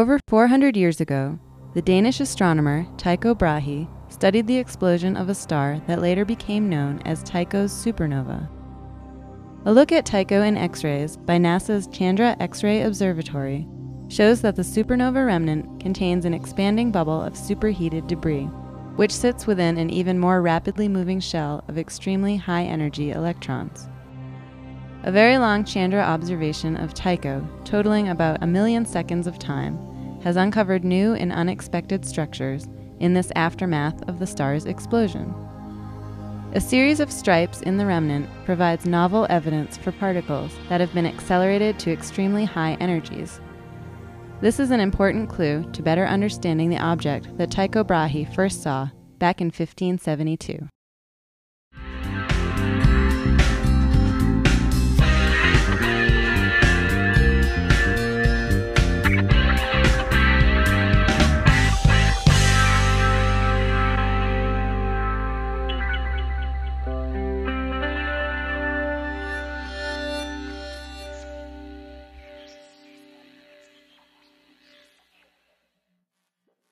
Over 400 years ago, the Danish astronomer Tycho Brahe studied the explosion of a star that later became known as Tycho's supernova. A look at Tycho in X rays by NASA's Chandra X ray Observatory shows that the supernova remnant contains an expanding bubble of superheated debris which sits within an even more rapidly moving shell of extremely high energy electrons. A very long Chandra observation of Tycho, totaling about a million seconds of time, has uncovered new and unexpected structures in this aftermath of the star's explosion. A series of stripes in the remnant provides novel evidence for particles that have been accelerated to extremely high energies. This is an important clue to better understanding the object that Tycho Brahe first saw back in 1572.